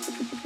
Bye.